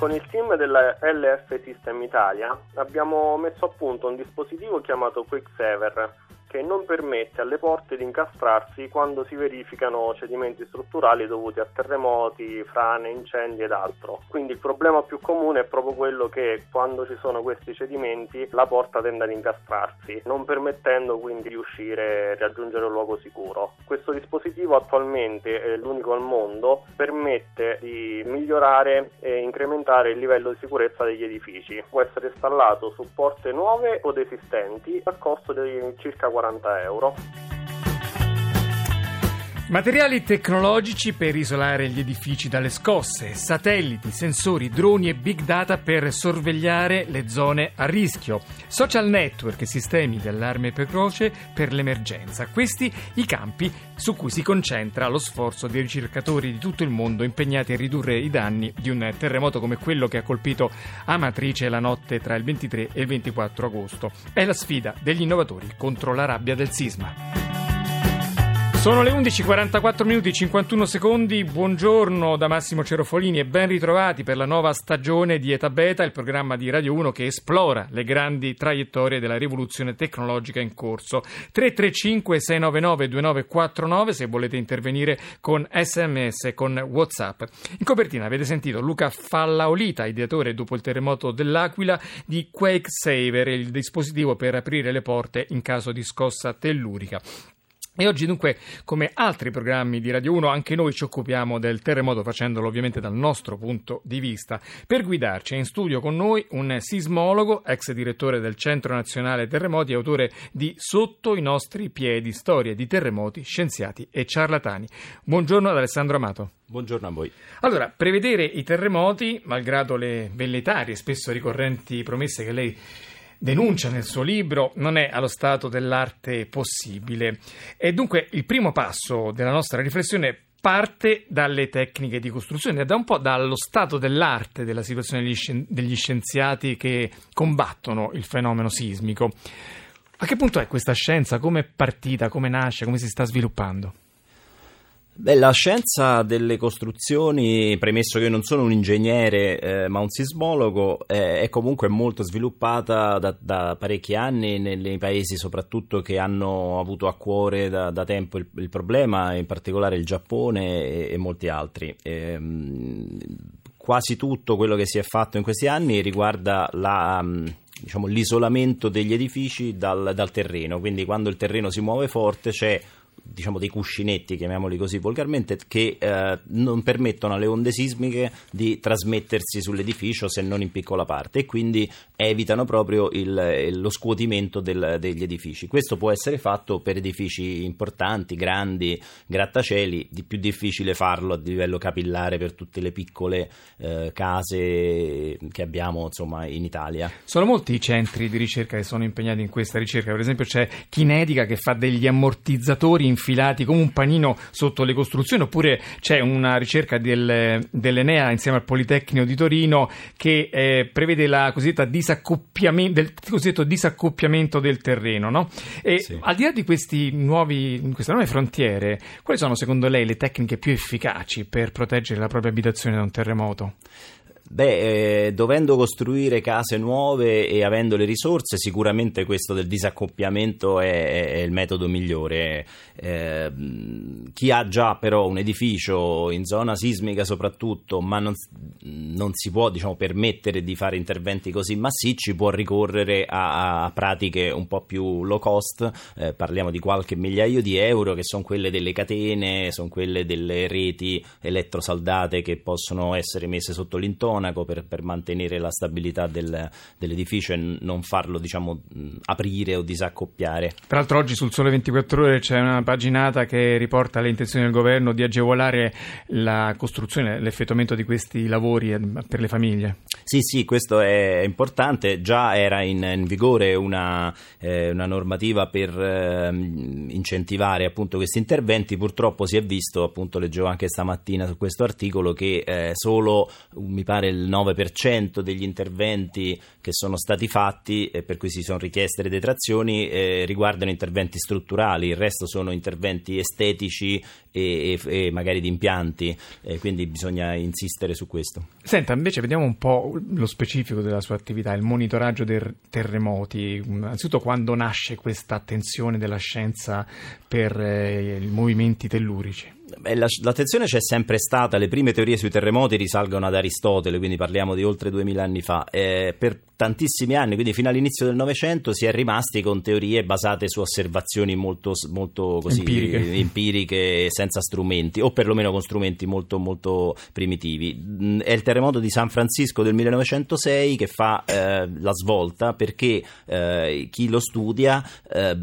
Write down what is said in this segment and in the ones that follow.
Con il team della LF System Italia abbiamo messo a punto un dispositivo chiamato Quicksaver che non permette alle porte di incastrarsi quando si verificano cedimenti strutturali dovuti a terremoti, frane, incendi ed altro. Quindi il problema più comune è proprio quello che quando ci sono questi cedimenti la porta tende ad incastrarsi, non permettendo quindi di uscire e raggiungere un luogo sicuro. Questo dispositivo attualmente è l'unico al mondo, permette di migliorare e incrementare il livello di sicurezza degli edifici. Può essere installato su porte nuove o esistenti a costo di circa 40 40 euro. Materiali tecnologici per isolare gli edifici dalle scosse, satelliti, sensori, droni e big data per sorvegliare le zone a rischio, social network e sistemi di allarme precoce per l'emergenza. Questi i campi su cui si concentra lo sforzo dei ricercatori di tutto il mondo impegnati a ridurre i danni di un terremoto come quello che ha colpito Amatrice la notte tra il 23 e il 24 agosto. È la sfida degli innovatori contro la rabbia del sisma. Sono le 11:44 minuti e 51 secondi. Buongiorno da Massimo Cerofolini e ben ritrovati per la nuova stagione di Eta Beta, il programma di Radio 1 che esplora le grandi traiettorie della rivoluzione tecnologica in corso. 335 699 2949 se volete intervenire con SMS e con WhatsApp. In copertina avete sentito Luca Fallaolita, ideatore dopo il terremoto dell'Aquila di Quake Saver, il dispositivo per aprire le porte in caso di scossa tellurica. E oggi dunque, come altri programmi di Radio 1, anche noi ci occupiamo del terremoto facendolo ovviamente dal nostro punto di vista. Per guidarci è in studio con noi un sismologo, ex direttore del Centro Nazionale Terremoti e autore di Sotto i nostri piedi, storie di terremoti, scienziati e ciarlatani. Buongiorno ad Alessandro Amato. Buongiorno a voi. Allora, prevedere i terremoti, malgrado le velletarie e spesso ricorrenti promesse che lei denuncia nel suo libro, non è allo stato dell'arte possibile. E dunque il primo passo della nostra riflessione parte dalle tecniche di costruzione, da un po' dallo stato dell'arte della situazione degli scienziati che combattono il fenomeno sismico. A che punto è questa scienza? Come è partita? Come nasce? Come si sta sviluppando? Beh, la scienza delle costruzioni, premesso che io non sono un ingegnere eh, ma un sismologo, eh, è comunque molto sviluppata da, da, parecchi anni nei paesi soprattutto che hanno avuto a cuore da, da tempo il, il, problema, in particolare il Giappone e, e molti altri. E, ehm, quasi tutto quello che si è fatto in questi anni riguarda la... Diciamo, l'isolamento degli edifici dal, dal terreno, quindi quando il terreno si muove forte c'è diciamo dei cuscinetti, chiamiamoli così volgarmente, che eh, non permettono alle onde sismiche di trasmettersi sull'edificio se non in piccola parte e quindi evitano proprio il, lo scuotimento del, degli edifici. Questo può essere fatto per edifici importanti, grandi, grattacieli, di più difficile farlo a livello capillare per tutte le piccole eh, case che abbiamo insomma, in Italia. Sono molti i centri di ricerca che sono impegnati in questa ricerca, per esempio c'è Kinedica che fa degli ammortizzatori infilati come un panino sotto le costruzioni, oppure c'è una ricerca del, dell'Enea insieme al Politecnico di Torino che eh, prevede la cosiddetta disaccoppiamento, del cosiddetto disaccoppiamento del terreno. No? E sì. al di là di questi nuovi, queste nuove frontiere, quali sono secondo lei le tecniche più efficaci per proteggere la propria abitazione da un terremoto? Beh, eh, dovendo costruire case nuove e avendo le risorse, sicuramente questo del disaccoppiamento è, è il metodo migliore. Eh, chi ha già però un edificio in zona sismica soprattutto, ma non, non si può diciamo, permettere di fare interventi così massicci, può ricorrere a, a pratiche un po' più low cost, eh, parliamo di qualche migliaio di euro, che sono quelle delle catene, sono quelle delle reti elettrosaldate che possono essere messe sotto l'intonaco Monaco per, per mantenere la stabilità del, dell'edificio e non farlo diciamo, aprire o disaccoppiare. Tra l'altro oggi sul Sole 24 Ore c'è una paginata che riporta le intenzioni del governo di agevolare la costruzione, l'effettuamento di questi lavori eh, per le famiglie. Sì, sì, questo è importante. Già era in, in vigore una, eh, una, normativa per eh, incentivare appunto questi interventi. Purtroppo si è visto, appunto leggevo anche stamattina su questo articolo, che eh, solo mi pare il 9% degli interventi che sono stati fatti e per cui si sono richieste le detrazioni eh, riguardano interventi strutturali, il resto sono interventi estetici e, e, e magari di impianti, quindi bisogna insistere su questo. Senta, invece vediamo un po' lo specifico della sua attività, il monitoraggio dei terremoti. Innanzitutto quando nasce questa attenzione della scienza per eh, i movimenti tellurici? Beh, la, l'attenzione c'è sempre stata, le prime teorie sui terremoti risalgono ad Aristotele, quindi parliamo di oltre 2000 anni fa. Eh, per tantissimi anni, quindi fino all'inizio del Novecento, si è rimasti con teorie basate su osservazioni molto, molto così, empiriche. empiriche. senza strumenti, o perlomeno con strumenti molto, molto primitivi. Mm, è il terremoto di San Francisco del 1906 che fa eh, la svolta perché eh, chi lo studia eh,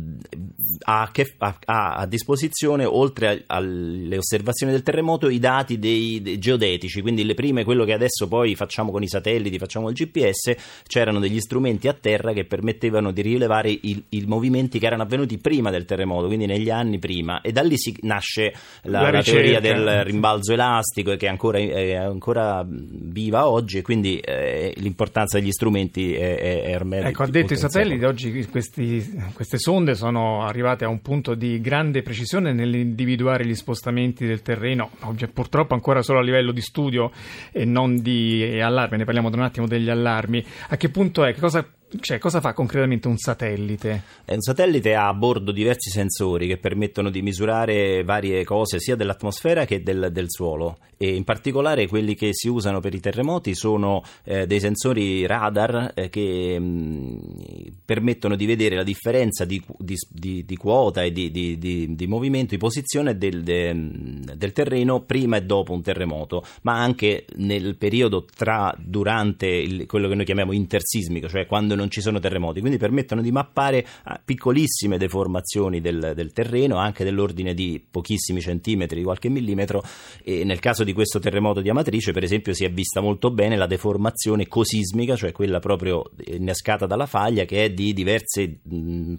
ha, che, ha, ha, a disposizione, oltre alle osservazioni del terremoto, i dati dei, dei geodetici, quindi le prime, quello che adesso poi facciamo con i satelliti, facciamo il GPS, c'era c'erano degli strumenti a terra che permettevano di rilevare i, i, movimenti che erano avvenuti prima del terremoto, quindi negli anni prima, e da lì si nasce la, la, la teoria del rimbalzo elastico che è ancora, è ancora viva oggi e quindi eh, l'importanza degli strumenti è, è, è ormai... Ecco, ha detto i satelliti, oggi questi, queste sonde sono arrivate a un punto di grande precisione nell'individuare gli spostamenti del terreno, purtroppo ancora solo a livello di studio e non di allarme, ne parliamo tra un attimo degli allarmi. A che punto è? Che cosa cioè, cosa fa concretamente un satellite? Eh, un satellite ha a bordo diversi sensori che permettono di misurare varie cose sia dell'atmosfera che del, del suolo e in particolare quelli che si usano per i terremoti sono eh, dei sensori radar eh, che mh, mm, permettono di vedere la differenza di, di, di, di quota e di, movimento, di posizione del, de, del, terreno prima e dopo un terremoto, ma anche nel periodo tra durante il, quello che noi chiamiamo intersismico, cioè quando non ci sono terremoti, quindi permettono di mappare ah, piccolissime deformazioni del, del terreno, anche dell'ordine di pochissimi centimetri, di qualche millimetro, e nel caso di questo terremoto di Amatrice, per esempio, si è vista molto bene la deformazione cosismica, cioè quella proprio innescata dalla faglia, che è di diversi,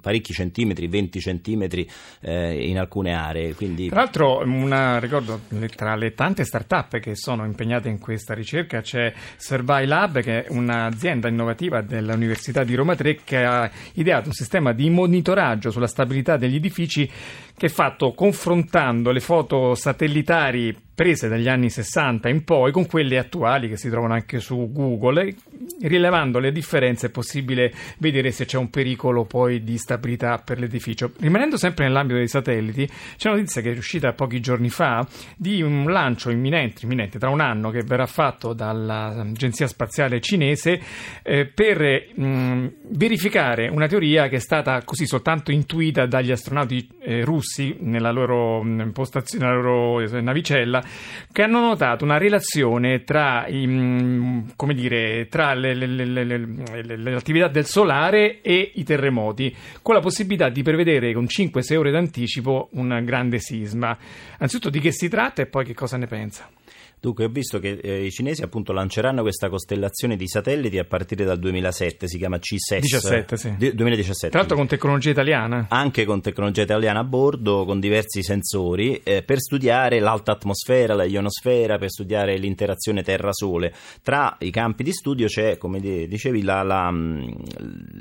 parecchi centimetri, 20 centimetri eh, in alcune aree. Quindi... Tra l'altro, una, ricordo, tra le tante start-up che sono impegnate in questa ricerca c'è Survey Lab, che è un'azienda innovativa dell'Università Università di Roma 3 che ha ideato un sistema di monitoraggio sulla stabilità degli edifici che è fatto confrontando le foto satellitari prese dagli anni 60 in poi con quelle attuali che si trovano anche su Google. Rilevando le differenze è possibile vedere se c'è un pericolo poi di stabilità per l'edificio. Rimanendo sempre nell'ambito dei satelliti, c'è una notizia che è uscita pochi giorni fa di un lancio imminente, imminente tra un anno che verrà fatto dall'Agenzia Spaziale Cinese eh, per mh, verificare una teoria che è stata così soltanto intuita dagli astronauti eh, russi nella loro, postazione, nella loro eh, navicella che hanno notato una relazione tra, mm, dire, tra le, le, le, le, attività del solare e i terremoti, con la possibilità di prevedere con 5-6 ore d'anticipo un grande sisma. Anzitutto di che si tratta e poi che cosa ne pensa? Dunque, ho visto che eh, i cinesi appunto lanceranno questa costellazione di satelliti a partire dal 2007, si chiama CSES. 17, sì. Di, 2017. Tra l'altro con tecnologia italiana. Anche con tecnologia italiana a bordo, con diversi sensori, eh, per studiare l'alta atmosfera, la ionosfera, per studiare l'interazione Terra-Sole. Tra i campi di studio c'è, come dicevi, la, la, mm,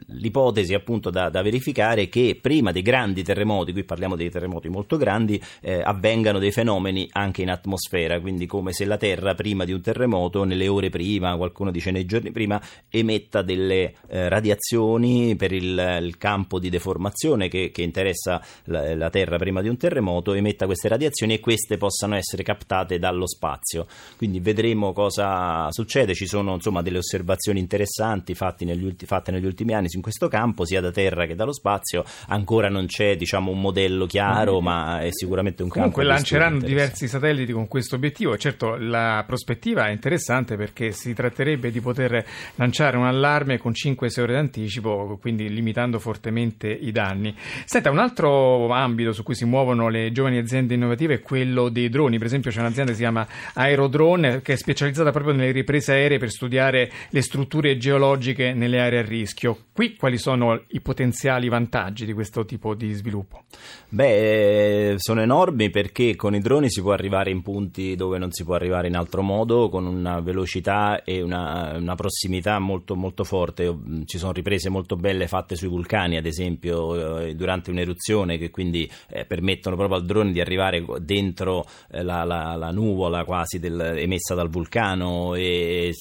l'ipotesi appunto da, da, verificare che prima dei grandi terremoti, qui parliamo dei terremoti molto grandi, eh, avvengano dei fenomeni anche in atmosfera, quindi come se la Terra prima di un terremoto, nelle ore prima, qualcuno dice nei giorni prima, emetta delle eh, radiazioni per il, il, campo di deformazione che, che interessa la, la, Terra prima di un terremoto, emetta queste radiazioni e queste possano essere captate dallo spazio. Quindi vedremo cosa succede, ci sono insomma delle osservazioni interessanti fatte negli, ulti, fatte negli ultimi anni in questo campo, sia da Terra che dallo spazio, ancora non c'è diciamo un modello chiaro, ma è sicuramente un Comunque campo. Comunque lanceranno diversi satelliti con questo obiettivo, certo la prospettiva è interessante perché si tratterebbe di poter lanciare un allarme con 5-6 ore d'anticipo, quindi limitando fortemente i danni. Senta, un altro ambito su cui si muovono le giovani aziende innovative è quello dei droni. Per esempio c'è un'azienda che si chiama Aerodrone che è specializzata proprio nelle riprese aeree per studiare le strutture geologiche nelle aree a rischio. Qui quali sono i potenziali vantaggi di questo tipo di sviluppo? Beh, sono enormi perché con i droni si può arrivare in punti dove non si può arrivare in altro modo, con una velocità e una, una prossimità molto, molto forte. Ci sono riprese molto belle fatte sui vulcani, ad esempio, eh, durante un'eruzione, che quindi eh, permettono proprio al drone di arrivare dentro eh, la, la, la, nuvola quasi del, emessa dal vulcano e,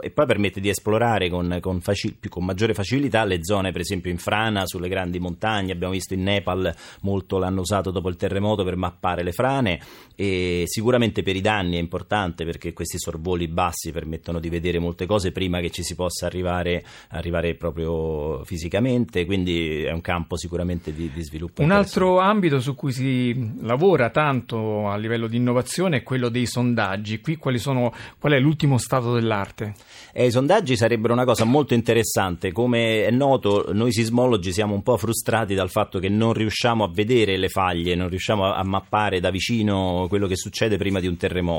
e, poi permette di esplorare con, con, faci, con maggiore facilità le zone, per esempio in frana, sulle grandi montagne. Abbiamo visto in Nepal molto l'hanno usato dopo il terremoto per mappare le frane e sicuramente per i danni è importante perché questi sorvoli bassi permettono di vedere molte cose prima che ci si possa arrivare, arrivare proprio fisicamente, quindi è un campo sicuramente di, di sviluppo. Un altro ambito su cui si lavora tanto a livello di innovazione è quello dei sondaggi. Qui sono, qual è l'ultimo stato dell'arte? Eh, I sondaggi sarebbero una cosa molto interessante. Come è noto, noi sismologi siamo un po' frustrati dal fatto che non riusciamo a vedere le faglie, non riusciamo a mappare da vicino quello che succede prima di un terremoto,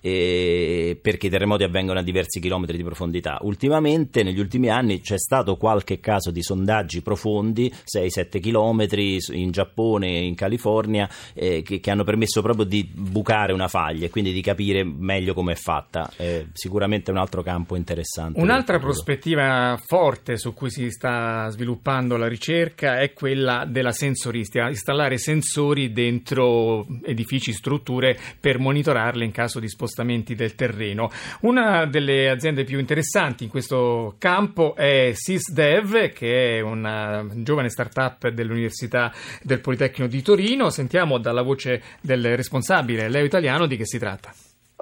eh, perché i terremoti avvengono a diversi chilometri di profondità. Ultimamente, negli ultimi anni, c'è stato qualche caso di sondaggi profondi, 6-7 chilometri in Giappone, in California, eh, che, che, hanno permesso proprio di bucare una faglia e quindi di capire meglio come è fatta. È sicuramente un altro campo interessante. Un'altra prospettiva forte su cui si sta sviluppando la ricerca è quella della sensoristica, installare sensori dentro edifici, strutture per monitorarle in caso di spostamenti del terreno. Una delle aziende più interessanti in questo campo è SysDev, che è una giovane startup dell'Università del Politecnico di Torino. Sentiamo dalla voce del responsabile, Leo Italiano, di che si tratta.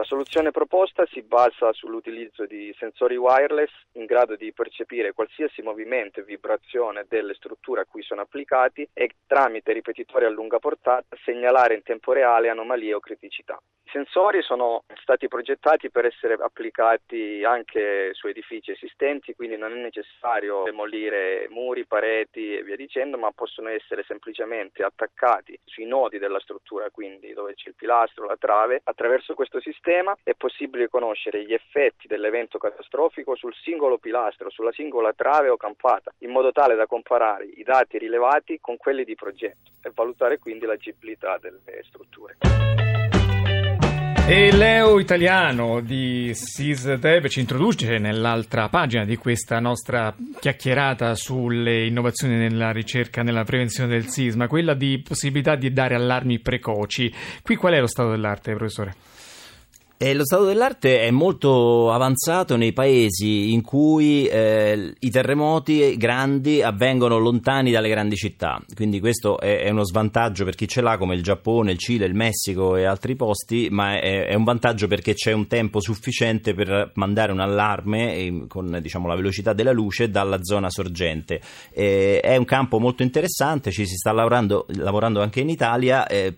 La soluzione proposta si basa sull'utilizzo di sensori wireless in grado di percepire qualsiasi movimento e vibrazione delle strutture a cui sono applicati e tramite ripetitori a lunga portata segnalare in tempo reale anomalie o criticità. I sensori sono stati progettati per essere applicati anche su edifici esistenti, quindi non è necessario demolire muri, pareti e via dicendo, ma possono essere semplicemente attaccati sui nodi della struttura, quindi dove c'è il pilastro, la trave. Attraverso questo sistema è possibile conoscere gli effetti dell'evento catastrofico sul singolo pilastro, sulla singola trave o campata, in modo tale da comparare i dati rilevati con quelli di progetto e valutare quindi l'agibilità delle strutture. E Leo Italiano di SysDev ci introduce nell'altra pagina di questa nostra chiacchierata sulle innovazioni nella ricerca, nella prevenzione del sisma, quella di possibilità di dare allarmi precoci. Qui qual è lo stato dell'arte, professore? E lo stato dell'arte è molto avanzato nei paesi in cui eh, i terremoti grandi avvengono lontani dalle grandi città, quindi questo è, è, uno svantaggio per chi ce l'ha come il Giappone, il Cile, il Messico e altri posti, ma è, è un vantaggio perché c'è un tempo sufficiente per mandare un allarme eh, con diciamo, la velocità della luce dalla zona sorgente. Eh, è un campo molto interessante, ci si sta lavorando, lavorando anche in Italia eh,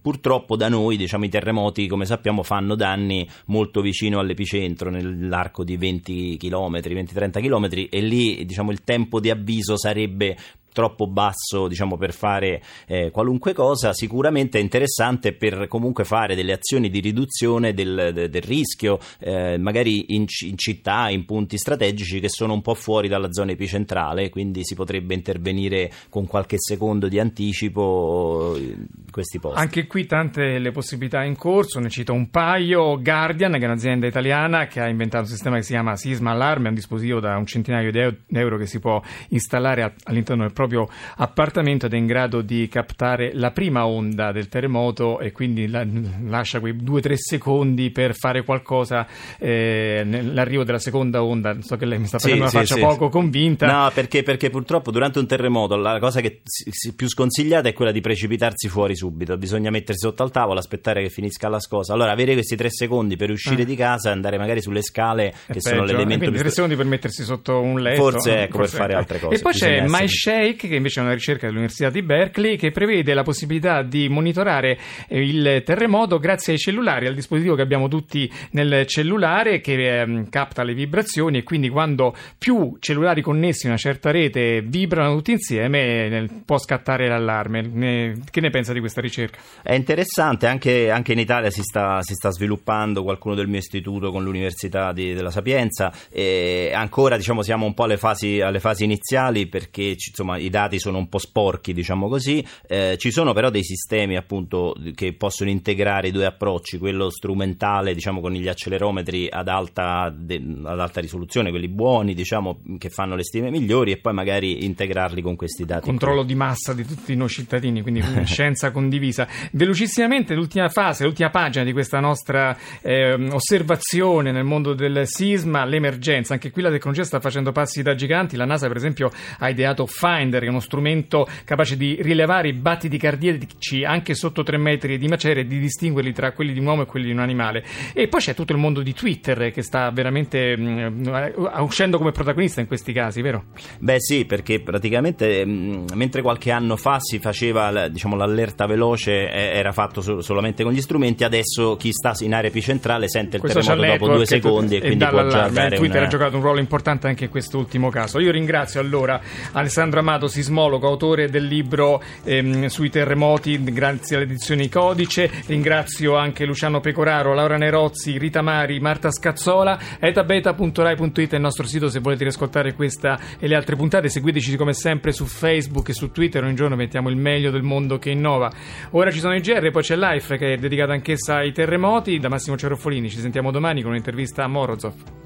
purtroppo da noi diciamo, i terremoti come sappiamo fanno danni molto vicino all'epicentro nell'arco di 20 km 20-30 km e lì diciamo, il tempo di avviso sarebbe troppo basso diciamo, per fare eh, qualunque cosa, sicuramente è interessante per comunque fare delle azioni di riduzione del, de, del rischio, eh, magari in, in, città, in punti strategici che sono un po' fuori dalla zona epicentrale, quindi si potrebbe intervenire con qualche secondo di anticipo in questi posti. Anche qui tante le possibilità in corso, ne cito un paio, Guardian che è un'azienda italiana che ha inventato un sistema che si chiama Sisma Allarme, è un dispositivo da un centinaio di euro che si può installare all'interno del proprio proprio appartamento ed è in grado di captare la prima onda del terremoto e quindi la, lascia quei due o tre secondi per fare qualcosa eh, nell'arrivo della seconda onda. So che lei mi sta facendo sì, una sì, faccia sì. poco convinta. No, perché, perché, purtroppo durante un terremoto la cosa che si, più sconsigliata è quella di precipitarsi fuori subito. Bisogna mettersi sotto al tavolo, aspettare che finisca la scossa. Allora, avere questi tre secondi per uscire eh. di casa e andare magari sulle scale, che è sono peggio. l'elemento più. tre secondi per mettersi sotto un letto. Forse ecco, Forse per fare altre cose. E poi c'è MyShake Lake, che invece è una ricerca dell'Università di Berkeley, che prevede la possibilità di monitorare eh, il terremoto grazie ai cellulari, al dispositivo che abbiamo tutti nel cellulare che eh, capta le vibrazioni e quindi quando più cellulari connessi a una certa rete vibrano tutti insieme eh, può scattare l'allarme. Che ne pensa di questa ricerca? È interessante, anche, anche in Italia si sta, si sta, sviluppando qualcuno del mio istituto con l'Università di, della Sapienza e ancora diciamo, siamo un po' alle fasi, alle fasi iniziali perché insomma, i dati sono un po' sporchi, diciamo così. Eh, ci sono però dei sistemi appunto che possono integrare i due approcci, quello strumentale diciamo, con gli accelerometri ad alta, de, ad alta risoluzione, quelli buoni diciamo, che fanno le stime migliori e poi magari integrarli con questi dati. Controllo qui. di massa di tutti noi cittadini, quindi scienza condivisa. Velocissimamente l'ultima fase, l'ultima pagina di questa nostra eh, osservazione nel mondo del sisma, l'emergenza. Anche qui la tecnologia sta facendo passi da giganti. La NASA per esempio ha ideato Finder, che è uno strumento capace di rilevare i battiti cardiaci anche sotto 3 metri di macerie e di distinguerli tra quelli di un uomo e quelli di un animale. E poi c'è tutto il mondo di Twitter che sta veramente mh, mm, uscendo come protagonista in questi casi, vero? Beh sì, perché praticamente mh, mm, mentre qualche anno fa si faceva diciamo, l'allerta veloce era fatto so- solamente con gli strumenti, adesso chi sta in area epicentrale sente il Questo terremoto dopo due secondi e, e quindi può già dare Twitter una... ha giocato un ruolo importante anche in questo ultimo caso. Io ringrazio allora Alessandro Amato, sismologo, autore del libro ehm, sui terremoti, grazie alle edizioni Codice. Ringrazio anche Luciano Pecoraro, Laura Nerozzi, Rita Mari, Marta Scazzola. etabeta.rai.it è il nostro sito se volete riascoltare questa e le altre puntate. Seguiteci come sempre su Facebook e su Twitter. Ogni giorno mettiamo il meglio del mondo che innova. Ora ci sono i GR, poi c'è Life che è dedicata anch'essa ai terremoti. Da Massimo Ceroffolini ci sentiamo domani con un'intervista a Morozov.